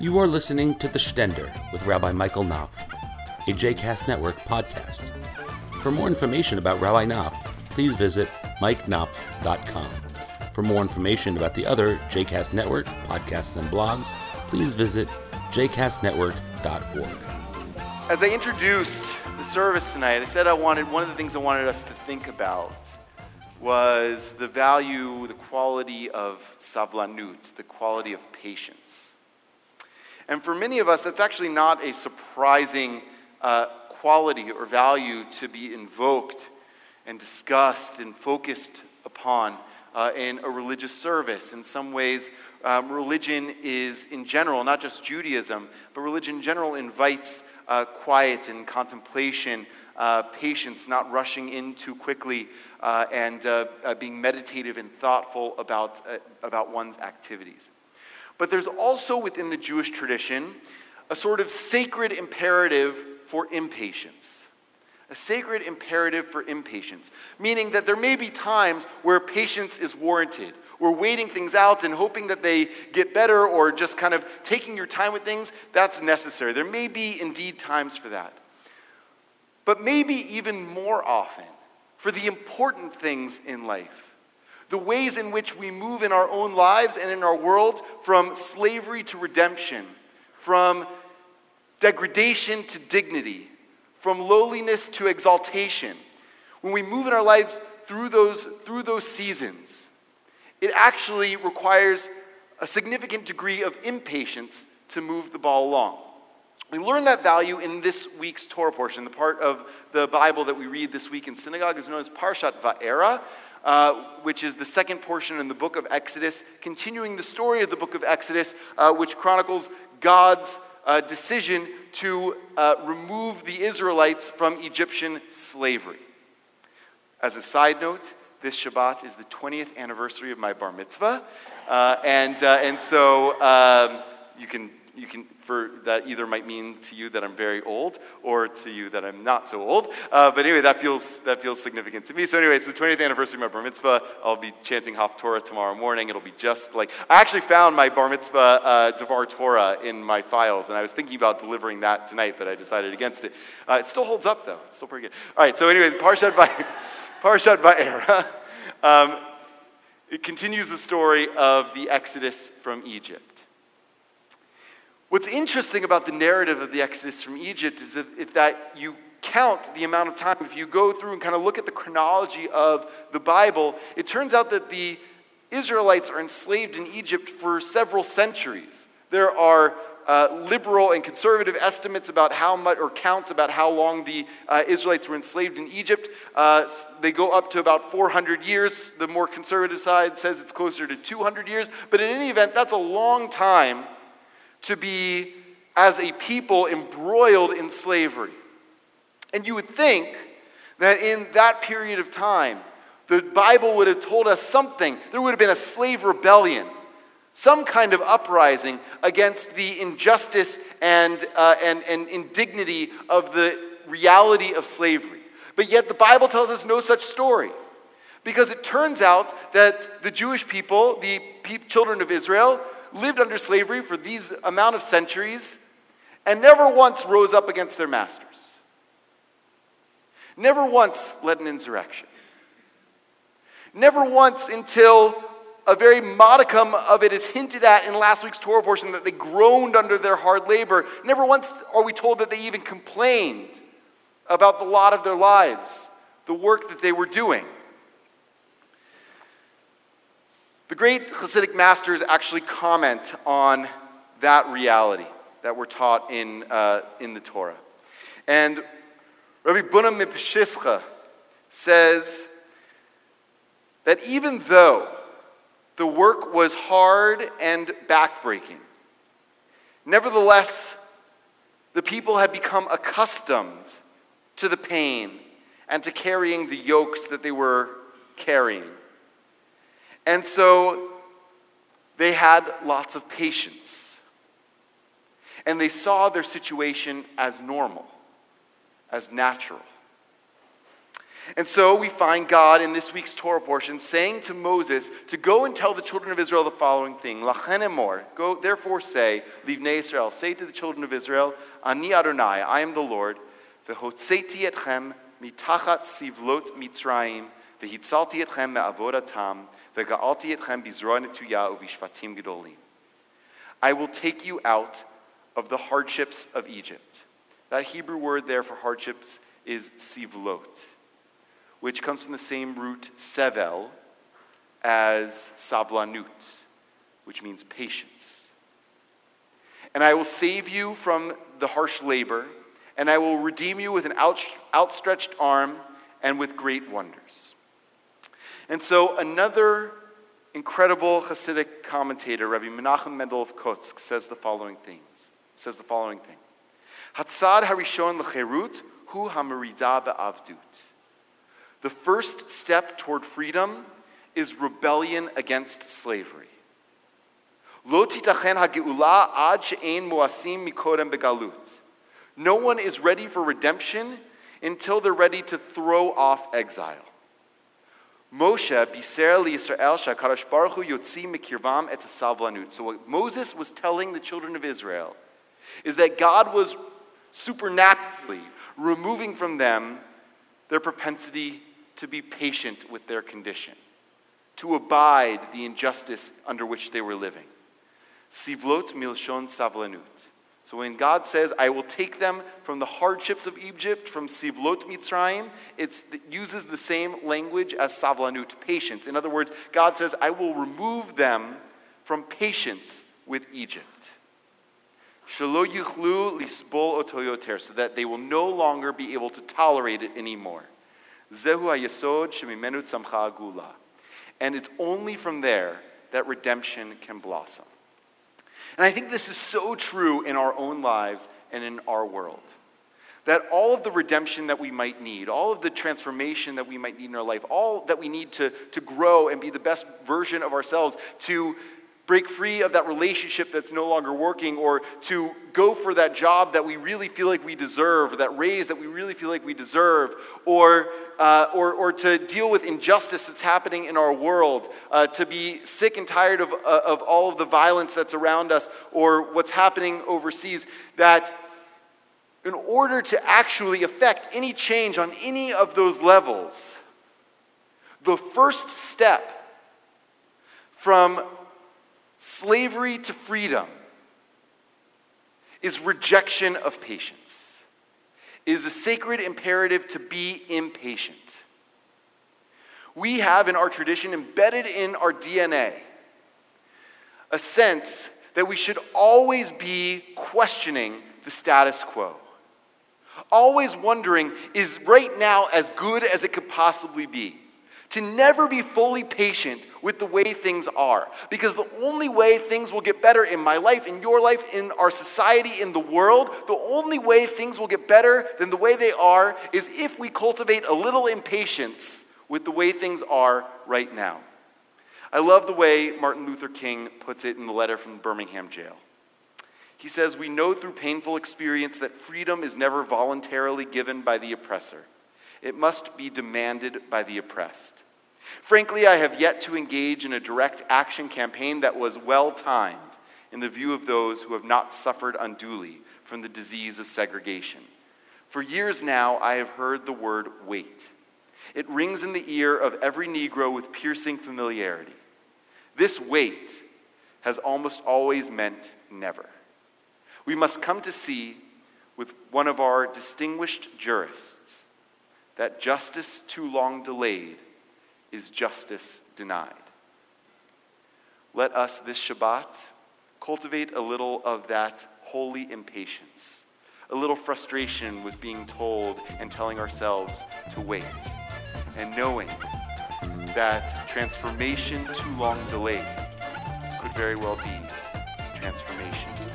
You are listening to The Stender with Rabbi Michael Knopf, a JCast Network podcast. For more information about Rabbi Knopf, please visit mikeknopf.com. For more information about the other JCast Network podcasts and blogs, please visit jcastnetwork.org. As I introduced the service tonight, I said I wanted one of the things I wanted us to think about was the value, the quality of savlanut, the quality of patience. And for many of us, that's actually not a surprising uh, quality or value to be invoked and discussed and focused upon uh, in a religious service. In some ways, um, religion is, in general, not just Judaism, but religion in general invites uh, quiet and contemplation, uh, patience, not rushing in too quickly, uh, and uh, uh, being meditative and thoughtful about, about one's activities. But there's also within the Jewish tradition a sort of sacred imperative for impatience a sacred imperative for impatience, meaning that there may be times where patience is warranted. We're waiting things out and hoping that they get better or just kind of taking your time with things, that's necessary. There may be indeed times for that. But maybe even more often for the important things in life. The ways in which we move in our own lives and in our world from slavery to redemption, from degradation to dignity, from lowliness to exaltation, when we move in our lives through those, through those seasons, it actually requires a significant degree of impatience to move the ball along. We learn that value in this week's Torah portion. The part of the Bible that we read this week in synagogue is known as Parshat Va'era, uh, which is the second portion in the book of Exodus, continuing the story of the book of Exodus, uh, which chronicles God's uh, decision to uh, remove the Israelites from Egyptian slavery. As a side note, this Shabbat is the 20th anniversary of my bar mitzvah. Uh, and, and so um, you can you can for that either might mean to you that I'm very old or to you that I'm not so old. Uh, but anyway, that feels that feels significant to me. So anyway, it's the 20th anniversary of my bar mitzvah. I'll be chanting Haftorah tomorrow morning. It'll be just like I actually found my bar mitzvah uh, Devar Torah in my files, and I was thinking about delivering that tonight, but I decided against it. Uh, it still holds up though. It's still pretty good. All right. So anyway, Parshat by Parshat Va'era. Um, it continues the story of the Exodus from Egypt. What's interesting about the narrative of the Exodus from Egypt is that if that you count the amount of time, if you go through and kind of look at the chronology of the Bible, it turns out that the Israelites are enslaved in Egypt for several centuries. There are uh, liberal and conservative estimates about how much, or counts about how long the uh, Israelites were enslaved in Egypt. Uh, they go up to about 400 years. The more conservative side says it's closer to 200 years. But in any event, that's a long time to be, as a people, embroiled in slavery. And you would think that in that period of time, the Bible would have told us something. There would have been a slave rebellion, some kind of uprising against the injustice and, uh, and, and indignity of the reality of slavery. But yet the Bible tells us no such story. Because it turns out that the Jewish people, the children of Israel, lived under slavery for these amount of centuries and never once rose up against their masters. Never once led an insurrection. Never once until a very modicum of it is hinted at in last week's Torah portion that they groaned under their hard labor. Never once are we told that they even complained about the lot of their lives, the work that they were doing. The great Hasidic masters actually comment on that reality that we're taught in, uh, in the Torah. And Rabbi Buna Mipshischa says that even though the work was hard and backbreaking, nevertheless, the people had become accustomed to the pain and to carrying the yokes that they were carrying. And so they had lots of patience. And they saw their situation as normal, as natural. And so we find God in this week's Torah portion saying to Moses to go and tell the children of Israel the following thing: Lachen emor, go therefore say, Leave Livnei Israel, say to the children of Israel, Ani Adonai, I am the Lord, v'hotzeti etchem mitachat sivlot Mitzrayim, v'hitzalti etchem me'avodatam, I will take you out of the hardships of Egypt. That Hebrew word there for hardships is sivlot, which comes from the same root sevel as savlanut, which means patience. And I will save you from the harsh labor, and I will redeem you with an outstretched arm and with great wonders. And so another incredible Hasidic commentator, Rabbi Menachem Mendel of Kotsk, says the following things. Says the following thing. Hatzad harishon lecherut hu hamerida be'avdut. The first step toward freedom is rebellion against slavery. Lo titachen ha'geula ad she'ein muasim mikodem begalut. No one is ready for redemption until they're ready to throw off exile. Moshe biser Yisrael shakadosh baruch hu yotzi mikirvam et savlanut. So what Moses was telling the children of Israel is that God was supernaturally removing from them their propensity to be patient with their condition, to abide the injustice under which they were living. Sivlot milshon savlanut. So when God says, I will take them from the hardships of Egypt, from Sivlot Mitzrayim, it uses the same language as Savlanut, patience. In other words, God says, I will remove them from patience with Egypt. Shelo yuchlu lisbol otoyoter, so that they will no longer be able to tolerate it anymore. Zehu hayesod shemimenu tzamcha agula. And it's only from there that redemption can blossom. And I think this is so true in our own lives and in our world. That all of the redemption that we might need, all of the transformation that we might need in our life, all that we need to, to grow and be the best version of ourselves, to break free of that relationship that's no longer working, or to go for that job that we really feel like we deserve, or that raise that we really feel like we deserve, or, uh, or, or to deal with injustice that's happening in our world, uh, to be sick and tired of, uh, of all of the violence that's around us, or what's happening overseas, that in order to actually affect any change on any of those levels, the first step from slavery to freedom is rejection of patience, is a sacred imperative to be impatient. We have in our tradition, embedded in our DNA, a sense that we should always be questioning the status quo. Always wondering, is right now as good as it could possibly be? To never be fully patient with the way things are. Because the only way things will get better in my life, in your life, in our society, in the world, the only way things will get better than the way they are is if we cultivate a little impatience with the way things are right now. I love the way Martin Luther King puts it in the letter from Birmingham jail. He says, We know through painful experience that freedom is never voluntarily given by the oppressor. It must be demanded by the oppressed. Frankly, I have yet to engage in a direct action campaign that was well timed in the view of those who have not suffered unduly from the disease of segregation. For years now, I have heard the word wait. It rings in the ear of every Negro with piercing familiarity. This wait has almost always meant never. We must come to see with one of our distinguished jurists that justice too long delayed is justice denied. Let us this Shabbat cultivate a little of that holy impatience, a little frustration with being told and telling ourselves to wait, and knowing that transformation too long delayed could very well be transformation.